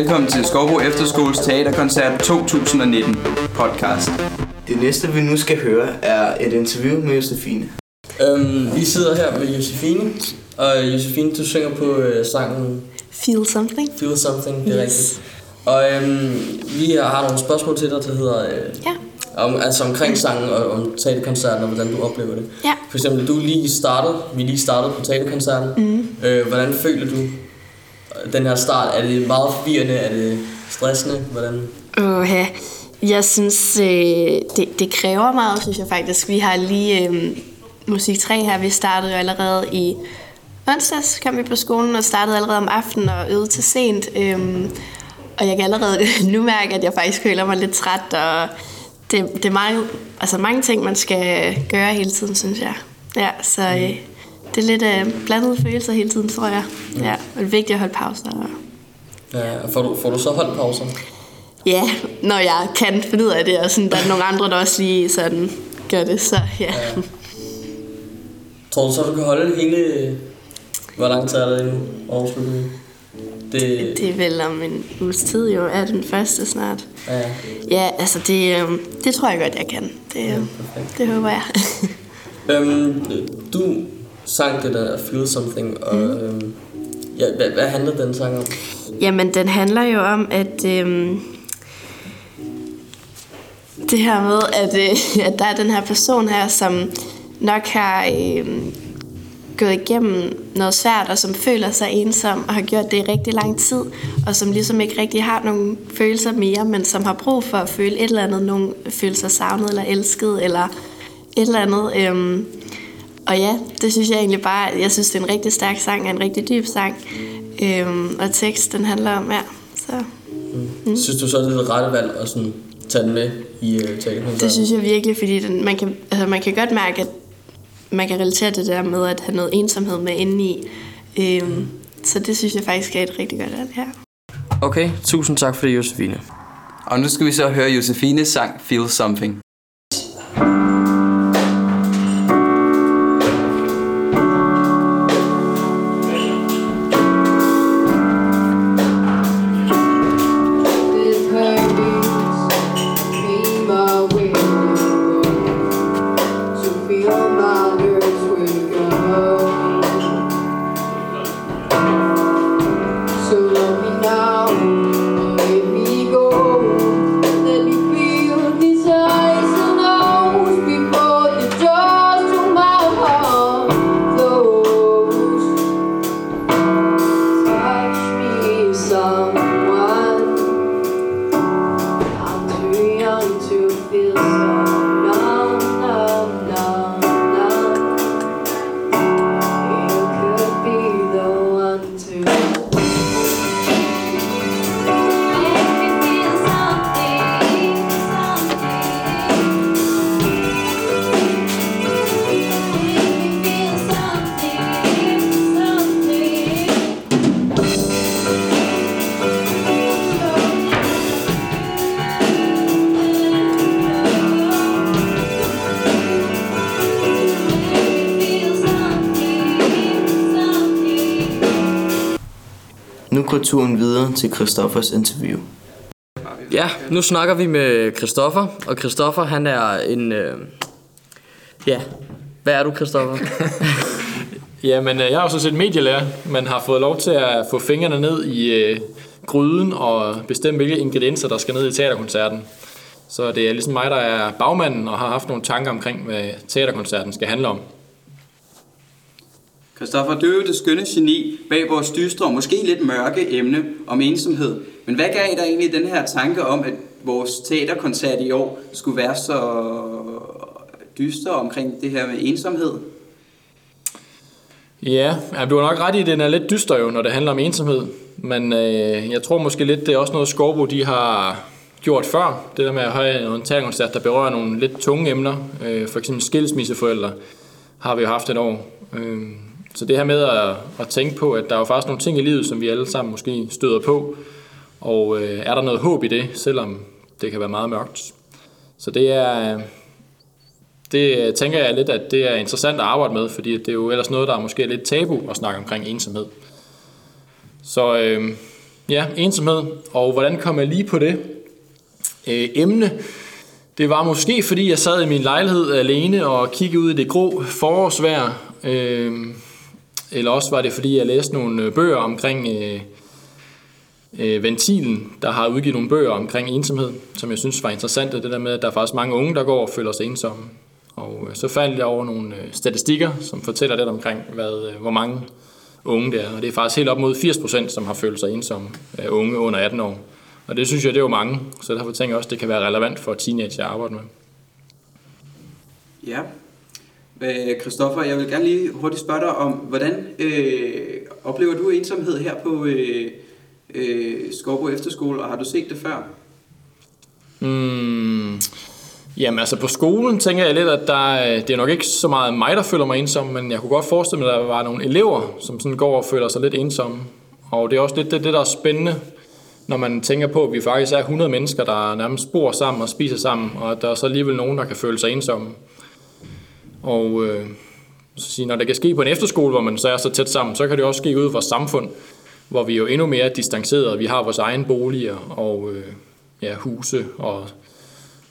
velkommen til Skovbo Efterskoles Teaterkoncert 2019 podcast. Det næste, vi nu skal høre, er et interview med Josefine. Øhm, vi sidder her med Josefine, og Josefine, du synger på øh, sangen Feel something. Feel Something, det er Yes. rigtigt. Og øhm, vi har nogle spørgsmål til dig, der hedder, øh, Ja. om, altså omkring sangen og om teaterkoncerten, og hvordan du oplever det. Ja. For eksempel, du er lige startet, vi lige startet på teaterkoncerten. Mm. Øh, hvordan føler du den her start? Er det meget forvirrende? Er det stressende? Hvordan? Uh, ja. Jeg synes, øh, det, det kræver meget, synes jeg faktisk. Vi har lige øh, musik 3 her. Vi startede jo allerede i onsdags, kom vi på skolen og startede allerede om aftenen og øvede til sent. Øhm, og jeg kan allerede nu mærke, at jeg faktisk føler mig lidt træt, og det, det er mange, altså mange ting, man skal gøre hele tiden, synes jeg. Ja, så øh, det er lidt øh, blandede følelser hele tiden, tror jeg. Ja, og det er vigtigt at holde pauser. Og Ja, får, du, får du så holdt pauser? Ja, når jeg kan finde ud af det, og sådan, der er nogle andre, der også lige sådan gør det, så ja. Ja. Tror du så, du kan holde hele... Hvor lang tid er det endnu? Overslutningen? Det, Det er vel om en uges tid jo, er den første snart. ja, Ja, altså det, øh, det tror jeg godt, jeg kan. Det, øh, perfekt. det håber jeg. Øhm, du sang det der Feel Something, og Mhm. øhm, ja, hvad, hvad handler den sang om? Jamen, den handler jo om, at øh, det her med, at, øh, at der er den her person her, som nok har øh, gået igennem noget svært, og som føler sig ensom, og har gjort det i rigtig lang tid, og som ligesom ikke rigtig har nogen følelser mere, men som har brug for at føle et eller andet, nogen føler sig savnet eller elsket, eller et eller andet. Øh, og ja, det synes jeg egentlig bare, jeg synes, det er en rigtig stærk sang, og en rigtig dyb sang. Øhm, og tekst, den handler om, ja. Så Mm. Synes du så, det er det rette valg at sådan, tage den med i uh, teaterkoncerten? det synes jeg virkelig, fordi den, man, kan, altså, man kan godt mærke, at man kan relatere det der med at have noget ensomhed med indeni. Øhm, så det synes jeg faktisk er et rigtig godt valg, ja. Okay, tusind tak for det, Josefine. Og nu skal vi så høre Josefines sang Feel Something. Turen videre til Christoffers interview. Ja, nu snakker vi med Christoffer, og Christoffer han er en... Øh... Ja, hvad er du, Christoffer? Jamen, øh, jeg er jo sådan set medielærer, men har fået lov til at få fingrene ned i øh, gryden og bestemme, hvilke ingredienser, der skal ned i teaterkoncerten. Så det er ligesom mig, der er bagmanden og har haft nogle tanker omkring, hvad teaterkoncerten skal handle om. Christoffer, du er jo det skønne geni bag vores dystre og måske lidt mørke emne om ensomhed. Men hvad gav dig egentlig den her tanke om, at vores teaterkoncert i år skulle være så dyster omkring det her med ensomhed? Ja, du har nok ret i, at den er lidt dyster jo, når det handler om ensomhed. Men øh, jeg tror måske lidt, det er også noget, Skorbo de har gjort før. Det der med at have en teaterkoncert, der berører nogle lidt tunge emner. Øh, for eksempel skilsmisseforældre har vi jo haft et år. Øh, så det her med at, at tænke på, at der er jo faktisk nogle ting i livet, som vi alle sammen måske støder på. Og øh, er der noget håb i det, selvom det kan være meget mørkt. Så det er, det tænker jeg lidt, at det er interessant at arbejde med, fordi det er jo ellers noget, der er måske lidt tabu at snakke omkring ensomhed. Så øh, Ja, ensomhed. Og hvordan kom jeg lige på det øh, emne? Det var måske, fordi jeg sad i min lejlighed alene og kiggede ud i det grå forårsvejr. Øh, eller også var det, fordi jeg læste nogle øh, bøger omkring øh, øh, Ventilen, der har udgivet nogle bøger omkring ensomhed, som jeg synes var interessant. Det der med, at der er faktisk mange unge, der går og føler sig ensomme. Og øh, så faldt jeg over nogle øh, statistikker, som fortæller lidt omkring, hvad, øh, hvor mange unge det er. Og det er faktisk helt op mod 80%, som har følt sig ensomme af unge under 18 år. Og det synes jeg, det er jo mange. Så derfor tænker jeg også, det kan være relevant for teenager at arbejde med. Ja. Kristoffer, Christoffer, jeg vil gerne lige hurtigt spørge dig om, hvordan øh, oplever du ensomhed her på øh, øh, Skorbo Efterskole, og har du set det før? Mm, jamen altså på skolen tænker jeg lidt, at der, øh, det er nok ikke så meget mig, der føler mig ensom, men jeg kunne godt forestille mig, at der var nogle elever, som sådan går og føler sig lidt ensomme. Og det er også lidt det, det der er spændende, når man tænker på, at vi faktisk er 100 mennesker, der nærmest bor sammen og spiser sammen, og at der er så alligevel nogen, der kan føle sig ensomme. Og øh, så sige, når det kan ske på en efterskole, hvor man så er så tæt sammen, så kan det også ske ude i vores samfund, hvor vi er jo endnu mere distanceret. Vi har vores egen boliger og øh, ja, huse og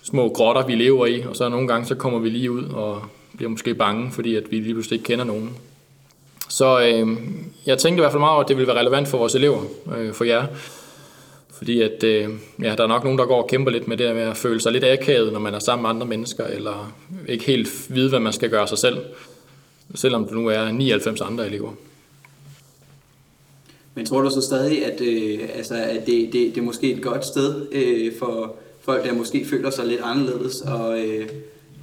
små grotter, vi lever i, og så nogle gange så kommer vi lige ud og bliver måske bange, fordi at vi lige pludselig ikke kender nogen. Så øh, jeg tænkte i hvert fald meget over, at det ville være relevant for vores elever, øh, for jer. Fordi at, øh, ja, der er nok nogen, der går og kæmper lidt med det med at føle sig lidt akavet, når man er sammen med andre mennesker, eller ikke helt vide, hvad man skal gøre sig selv, selvom du nu er 99 andre elever. Men tror du så stadig, at, øh, altså, at det, det, det er måske et godt sted øh, for folk, der måske føler sig lidt anderledes og, øh,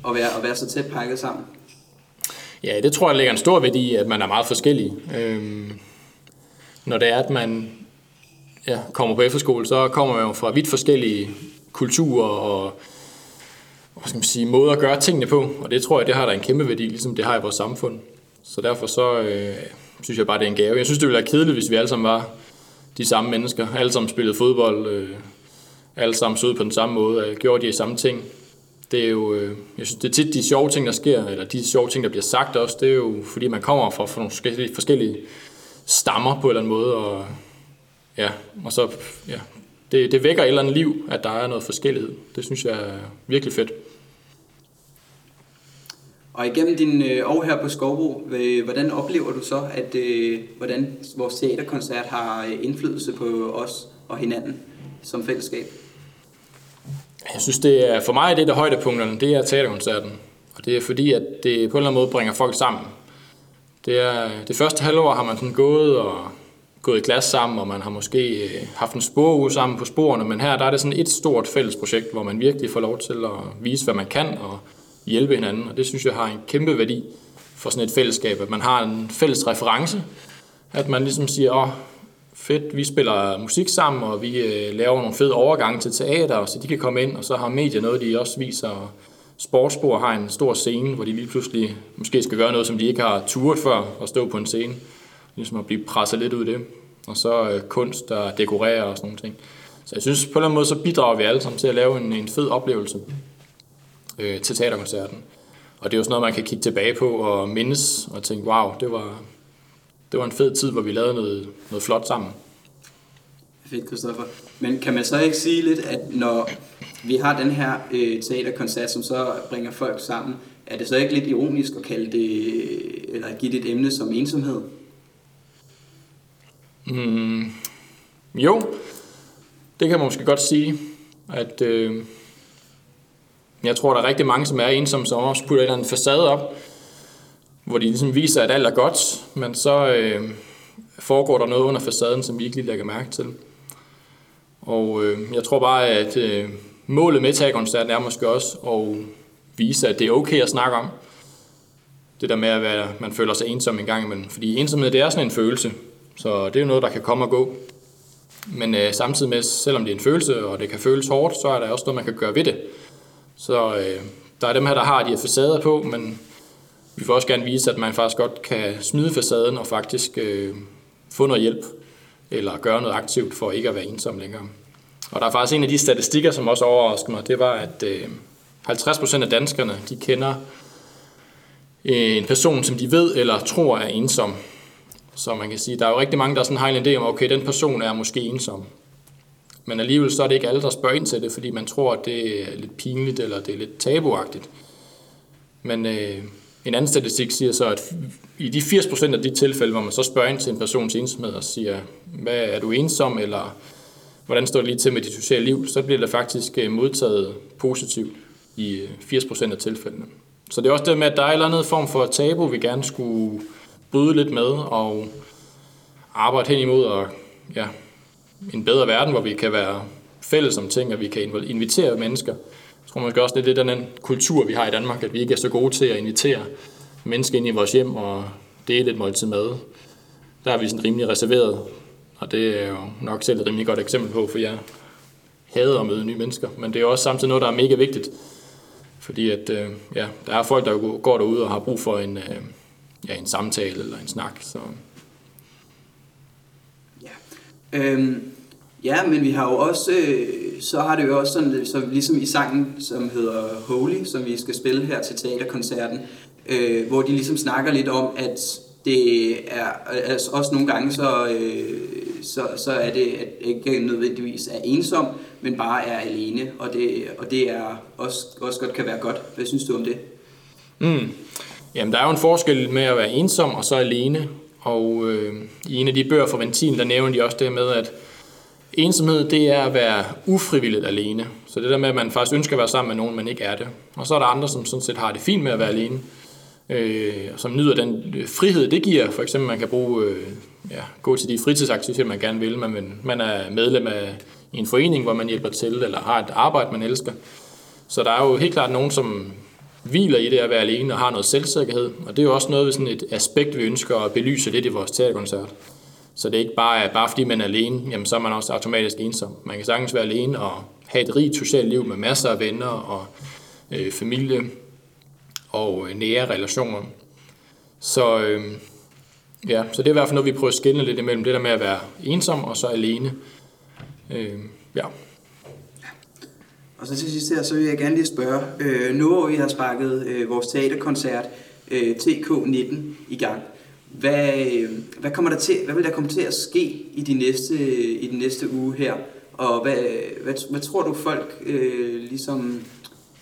og, være, og være så tæt pakket sammen? Ja, det tror jeg ligger en stor værdi i, at man er meget forskellig. Øhm, når det er, at man ja, kommer på efterskole, så kommer man jo fra vidt forskellige kulturer og hvad skal man sige, måder at gøre tingene på. Og det tror jeg, det har der en kæmpe værdi, ligesom det har i vores samfund. Så derfor så øh, synes jeg bare, det er en gave. Jeg synes, det ville være kedeligt, hvis vi alle sammen var de samme mennesker. Alle sammen spillede fodbold, øh, alle sammen så ud på den samme måde, øh, gjorde de samme ting. Det er jo, øh, jeg synes, det er tit de sjove ting, der sker, eller de sjove ting, der bliver sagt også, det er jo, fordi man kommer fra, fra nogle forskellige, forskellige stammer på en eller anden måde, og ja, og så, ja, det, det vækker et eller andet liv, at der er noget forskellighed. Det synes jeg er virkelig fedt. Og igennem din øh, år her på Skovbo, øh, hvordan oplever du så, at øh, hvordan vores teaterkoncert har øh, indflydelse på os og hinanden som fællesskab? Jeg synes, det er, for mig det er det højdepunkterne, det er teaterkoncerten. Og det er fordi, at det på en eller anden måde bringer folk sammen. Det, er, det første halvår har man sådan gået og gået i klasse sammen, og man har måske øh, haft en sporuge sammen på sporene, men her der er det sådan et stort fælles projekt, hvor man virkelig får lov til at vise, hvad man kan, og hjælpe hinanden, og det synes jeg har en kæmpe værdi for sådan et fællesskab, at man har en fælles reference, at man ligesom siger, åh, fedt, vi spiller musik sammen, og vi øh, laver nogle fede overgange til teater, så de kan komme ind, og så har medier noget, de også viser. Sportsspor har en stor scene, hvor de lige pludselig måske skal gøre noget, som de ikke har turet før, at stå på en scene. Ligesom at blive presset lidt ud af det. Og så øh, kunst, der dekorerer og sådan nogle ting. Så jeg synes, på en eller anden måde, så bidrager vi alle sammen til at lave en, en fed oplevelse øh, til teaterkoncerten. Og det er jo sådan noget, man kan kigge tilbage på og mindes og tænke, wow, det var, det var en fed tid, hvor vi lavede noget, noget flot sammen. Fedt, Christoffer. Men kan man så ikke sige lidt, at når vi har den her øh, teaterkoncert, som så bringer folk sammen, er det så ikke lidt ironisk at kalde det, øh, eller give det et emne som ensomhed? Mm, jo, det kan man måske godt sige, at øh, jeg tror, der er rigtig mange, som er ensomme, som også putter en eller anden facade op, hvor de ligesom viser, at alt er godt, men så øh, foregår der noget under facaden, som vi ikke lige lægger mærke til. Og øh, jeg tror bare, at øh, målet med tagkoncerten er måske også at vise, at det er okay at snakke om. Det der med, at man føler sig ensom en gang imellem. Fordi ensomhed, det er sådan en følelse. Så det er jo noget, der kan komme og gå. Men øh, samtidig med, selvom det er en følelse, og det kan føles hårdt, så er der også noget, man kan gøre ved det. Så øh, der er dem her, der har de her facader på, men vi vil også gerne vise, at man faktisk godt kan smide facaden og faktisk øh, få noget hjælp, eller gøre noget aktivt for ikke at være ensom længere. Og der er faktisk en af de statistikker, som også overraskede mig, det var, at øh, 50% af danskerne, de kender en person, som de ved eller tror er ensom. Så man kan sige, der er jo rigtig mange, der sådan har en idé om, okay, den person er måske ensom. Men alligevel så er det ikke alle, der spørger ind til det, fordi man tror, at det er lidt pinligt, eller det er lidt tabuagtigt. Men øh, en anden statistik siger så, at i de 80% af de tilfælde, hvor man så spørger ind til en persons ensomhed og siger, hvad er du ensom, eller hvordan står det lige til med dit sociale liv, så bliver det faktisk øh, modtaget positivt i øh, 80% af tilfældene. Så det er også det med, at der er en eller anden form for tabu, vi gerne skulle bøde lidt med og arbejde hen imod og, ja, en bedre verden, hvor vi kan være fælles om ting, og vi kan invitere mennesker. Jeg tror måske også, det er lidt den kultur, vi har i Danmark, at vi ikke er så gode til at invitere mennesker ind i vores hjem og dele et måltid mad. Der er vi sådan rimelig reserveret, og det er jo nok selv et rimelig godt eksempel på, for jeg hader at møde nye mennesker, men det er også samtidig noget, der er mega vigtigt, fordi at, øh, ja, der er folk, der går derude og har brug for en, øh, ja, en samtale eller en snak. Så. Ja. Øhm, ja, men vi har jo også, øh, så har det jo også sådan, så ligesom i sangen, som hedder Holy, som vi skal spille her til teaterkoncerten, øh, hvor de ligesom snakker lidt om, at det er altså også nogle gange, så, øh, så, så er det at ikke nødvendigvis er ensom, men bare er alene, og det, og det er også, også godt kan være godt. Hvad synes du om det? Mm. Jamen, der er jo en forskel med at være ensom og så alene, og øh, i en af de bøger fra Ventil, der nævner de også det med, at ensomhed, det er at være ufrivilligt alene. Så det der med, at man faktisk ønsker at være sammen med nogen, men ikke er det. Og så er der andre, som sådan set har det fint med at være alene, øh, som nyder den frihed, det giver. For eksempel, man kan bruge, øh, ja, gå til de fritidsaktiviteter, man gerne vil. Man, man er medlem af en forening, hvor man hjælper til, eller har et arbejde, man elsker. Så der er jo helt klart nogen, som hviler i det at være alene og har noget selvsikkerhed. Og det er jo også noget, sådan et aspekt, vi ønsker at belyse lidt i vores teaterkoncert. Så det er ikke bare, at bare fordi man er alene, jamen, så er man også automatisk ensom. Man kan sagtens være alene og have et rigt socialt liv med masser af venner og øh, familie og øh, nære relationer. Så, øh, ja, så det er i hvert fald noget, vi prøver at skille lidt imellem det der med at være ensom og så alene. Øh, ja. Og så til sidst her, så vil jeg gerne lige spørge, øh, nu hvor vi har sparket øh, vores teaterkoncert øh, TK19 i gang, hvad, øh, hvad, kommer der til, hvad vil der komme til at ske i de næste, øh, i den næste uge her? Og hvad, hvad, hvad tror du folk øh, ligesom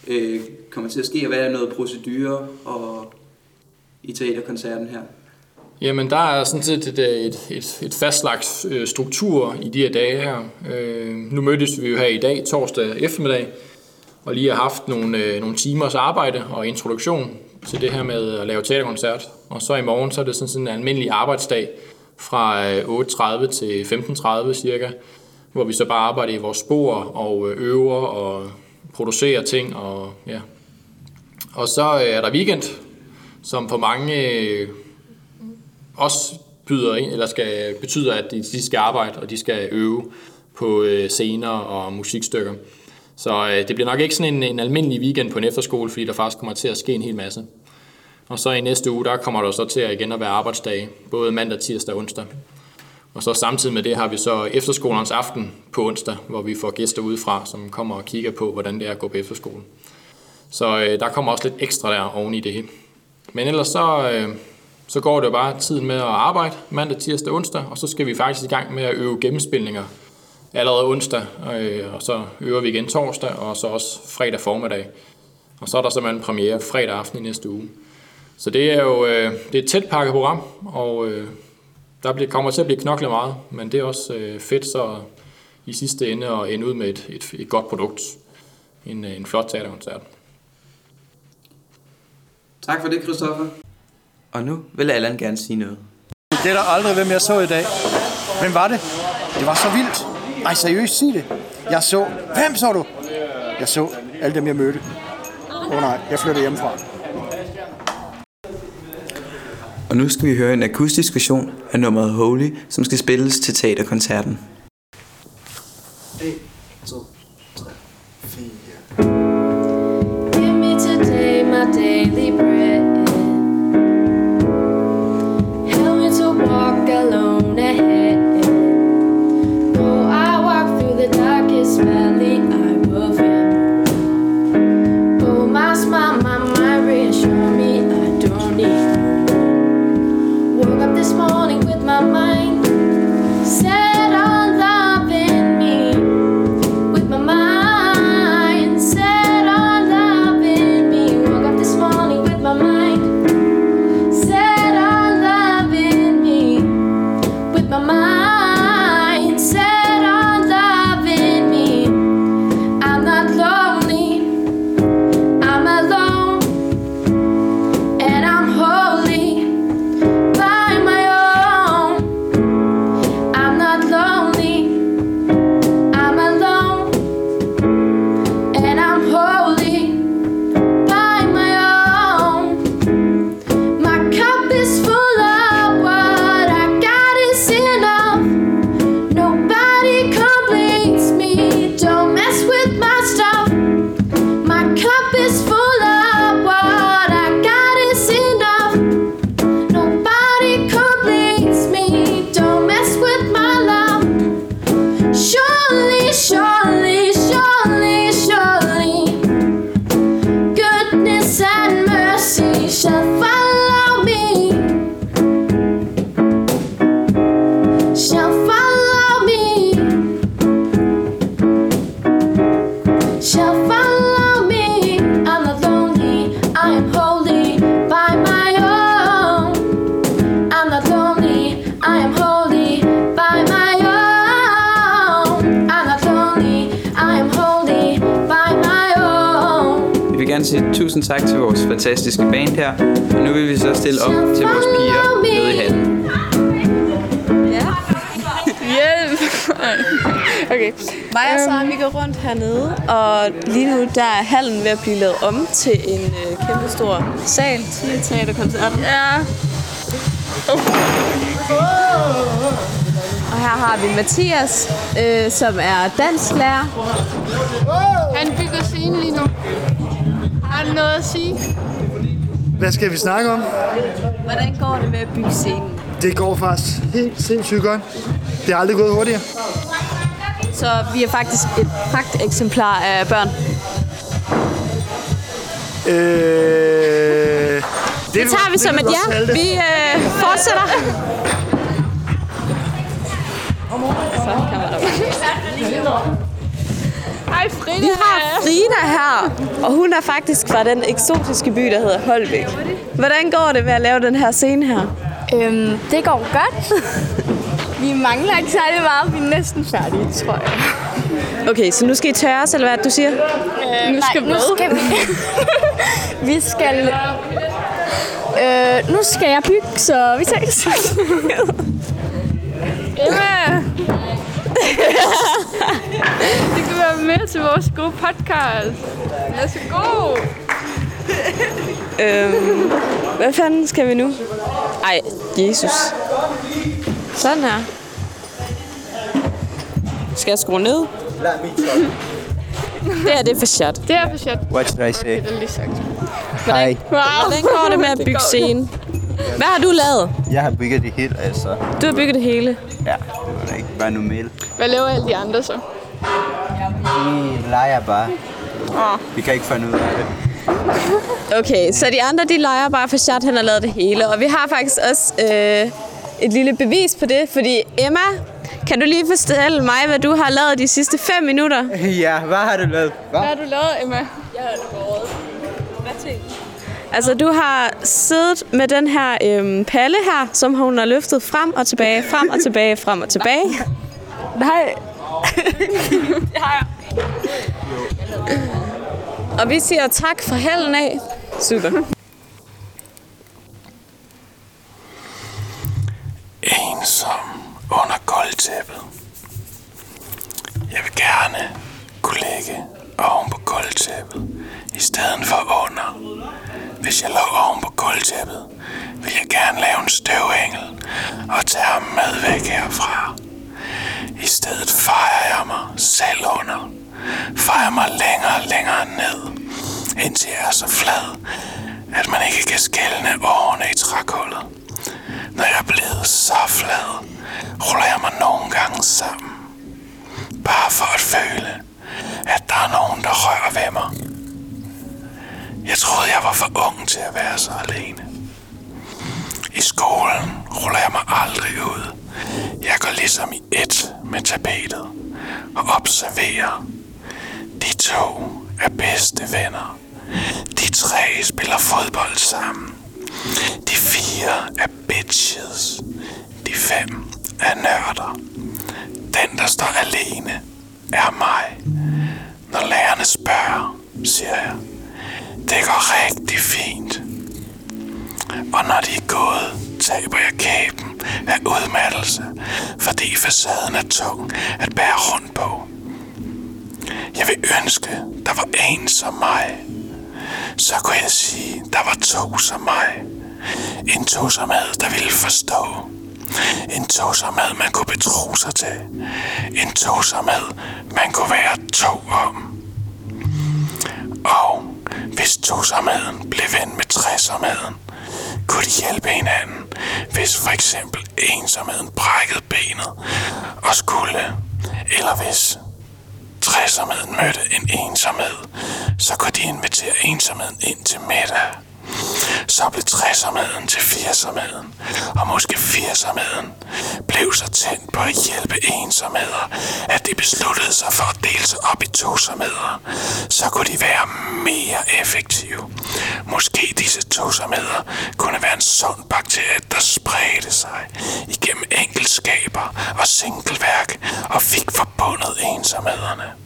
øh, kommer til at ske, og hvad er noget procedure og, i teaterkoncerten her? Jamen, der er sådan set et, øh, et, et, et fastlagt øh, struktur i de her dage her. Øh, nu mødtes vi jo her i dag, torsdag eftermiddag, og lige har haft nogle, øh, nogle timers arbejde og introduktion til det her med at lave teaterkoncert. Og så i morgen, så er det sådan, sådan en almindelig arbejdsdag fra øh, 8.30 til 15.30 cirka, hvor vi så bare arbejder i vores spor og øh, øver og producerer ting. Og, ja. og så er der weekend, som for mange også byder ind, eller skal, betyder, at de, skal arbejde, og de skal øve på øh, scener og musikstykker. Så øh, det bliver nok ikke sådan en, en almindelig weekend på en efterskole, fordi der faktisk kommer til at ske en hel masse. Og så i næste uge, der kommer der så til at igen at være arbejdsdage, både mandag, tirsdag og onsdag. Og så samtidig med det har vi så efterskolens aften på onsdag, hvor vi får gæster udefra, som kommer og kigger på, hvordan det er at gå på efterskolen. Så øh, der kommer også lidt ekstra der oven i det hele. Men ellers så, øh, så går det jo bare tiden med at arbejde mandag, tirsdag, onsdag, og så skal vi faktisk i gang med at øve gennemspilninger allerede onsdag, øh, og så øver vi igen torsdag, og så også fredag formiddag. Og så er der simpelthen premiere fredag aften i næste uge. Så det er jo øh, det er et tæt pakket program, og øh, der bliver, kommer til at blive knoklet meget, men det er også øh, fedt så i sidste ende at ende ud med et, et, et godt produkt. En, øh, en flot teaterkoncert. Tak for det, Christoffer. Og nu vil Allan gerne sige noget. Det er der aldrig, hvem jeg så i dag. Hvem var det? Det var så vildt. Ej, seriøst, sig det. Jeg så... Hvem så du? Jeg så alle dem, jeg mødte. Åh oh, nej, jeg flyttede hjemmefra. Og nu skal vi høre en akustisk version af nummeret Holy, som skal spilles til teaterkoncerten. 1, 2, 3, 4. Give me today my daily bread. Tak til vores fantastiske band her. Og nu vil vi så stille op til vores piger nede i hallen. Hjælp! okay. Mig og Sara, vi går rundt hernede, og lige nu der er hallen ved at blive lavet om til en øh, kæmpe stor sal til teaterkoncert. Ja. Og her har vi Mathias, øh, som er dansklærer. Han bygger scenen lige nu. Har han noget at sige? Hvad skal vi snakke om? Hvordan går det med at bygge scenen? Det går faktisk helt sindssygt godt. Det er aldrig gået hurtigere. Så vi er faktisk et pragteksemplar af børn. Øh, det, Det tager vi som et ja. Vi øh, fortsætter. Så kommer der bare. Hej Frida! Vi har Frida her, og hun er faktisk fra den eksotiske by, der hedder Holbæk. Hvordan går det med at lave den her scene her? Øhm, det går godt. vi mangler ikke særlig meget. Vi er næsten færdige, tror jeg. Okay, så nu skal I tørres, eller hvad du siger? Øh, nu skal nu skal vi... vi skal... Øh, nu skal jeg bygge, så vi ses. Emma! du kan være med til vores gode podcast. Er god. Øhm, hvad fanden skal vi nu? Ej, Jesus. Sådan her. Skal jeg skrue ned? Det er det for shot. Det er for shit. What should I say? Det er lige sagt. Hej. Hvordan går det med at bygge scene? Hvad har du lavet? Jeg har bygget det helt, altså. Du har bygget det hele. Ja, det var da ikke bare normalt. Hvad laver alle de andre så? Vi leger bare. Vi kan ikke finde ud af det. Okay, så de andre, de leger bare for shot, han har lavet det hele. Og vi har faktisk også øh, et lille bevis på det, fordi Emma, kan du lige fortælle mig, hvad du har lavet de sidste 5 minutter? ja, hvad har du lavet? Hvad har du lavet, Emma? Altså, du har siddet med den her øhm, palle her, som hun har løftet frem og tilbage, frem og tilbage, frem og tilbage. Nej. Og vi siger tak for hellen af. Super. ensom under gulvtæppet. Jeg vil gerne kunne ligge oven på gulvtæppet, i stedet for under. Hvis jeg lå oven på gulvtæppet, vil jeg gerne lave en støvengel og tage ham med væk herfra. I stedet fejrer jeg mig selv under fejer mig længere og længere ned, indtil jeg er så flad, at man ikke kan skælne årene i trækullet. Når jeg er blevet så flad, ruller jeg mig nogle gange sammen. Bare for at føle, at der er nogen, der rører ved mig. Jeg troede, jeg var for ung til at være så alene. I skolen ruller jeg mig aldrig ud. Jeg går ligesom i et med tapetet og observerer. De to er bedste venner. De tre spiller fodbold sammen. De fire er bitches. De fem er nørder. Den, der står alene, er mig. Når lærerne spørger, siger jeg, det går rigtig fint. Og når de er gået, taber jeg kæben af udmattelse, fordi facaden er tung at bære rundt på. Jeg vil ønske, der var en som mig. Så kunne jeg sige, der var to som mig. En tosomhed, der ville forstå. En tosomhed, man kunne betro sig til. En tosomhed, man kunne være to om. Og hvis tosomheden blev ven med træsomheden, kunne de hjælpe hinanden, hvis for eksempel ensomheden brækkede benet og skulle, eller hvis træsomheden mødte en ensomhed, så kunne de invitere ensomheden ind til middag. Så blev træsomheden til firsomheden, og måske firsomheden blev så tændt på at hjælpe ensomheder, at de besluttede sig for at dele sig op i tosomheder. Så kunne de være mere effektive. Måske disse tosomheder kunne være en sund bakterie, der spredte sig igennem enkeltskaber og singelværk og fik forbundet ensomhederne.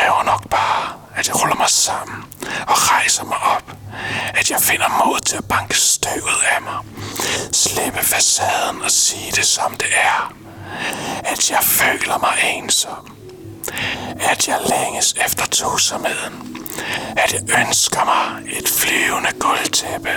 Kræver nok bare, at jeg ruller mig sammen og rejser mig op. At jeg finder mod til at banke støvet af mig. Slippe facaden og sige det som det er. At jeg føler mig ensom. At jeg længes efter tosomheden. At jeg ønsker mig et flyvende guldtæppe.